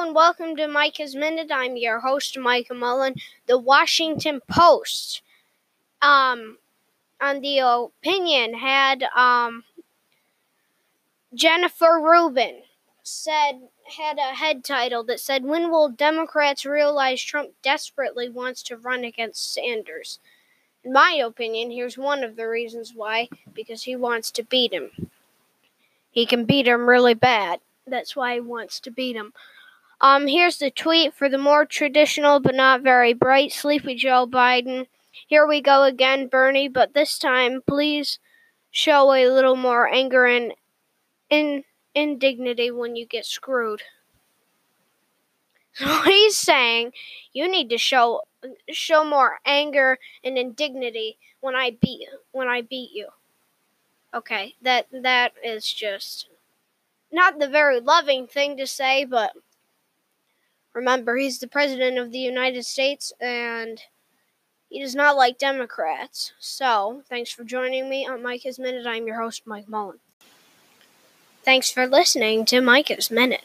and welcome to Micah's Minute. I'm your host, Micah Mullen. The Washington Post, um, on the opinion had um, Jennifer Rubin said had a head title that said, "When will Democrats realize Trump desperately wants to run against Sanders?" In my opinion, here's one of the reasons why: because he wants to beat him. He can beat him really bad. That's why he wants to beat him. Um, here's the tweet for the more traditional but not very bright, sleepy Joe Biden. Here we go again, Bernie, but this time please show a little more anger and in, indignity when you get screwed. So he's saying you need to show show more anger and indignity when I beat when I beat you. Okay, that that is just not the very loving thing to say, but remember, he's the president of the United States and he does not like Democrats. So, thanks for joining me on Micah's Minute. I'm your host, Mike Mullen. Thanks for listening to Micah's Minute.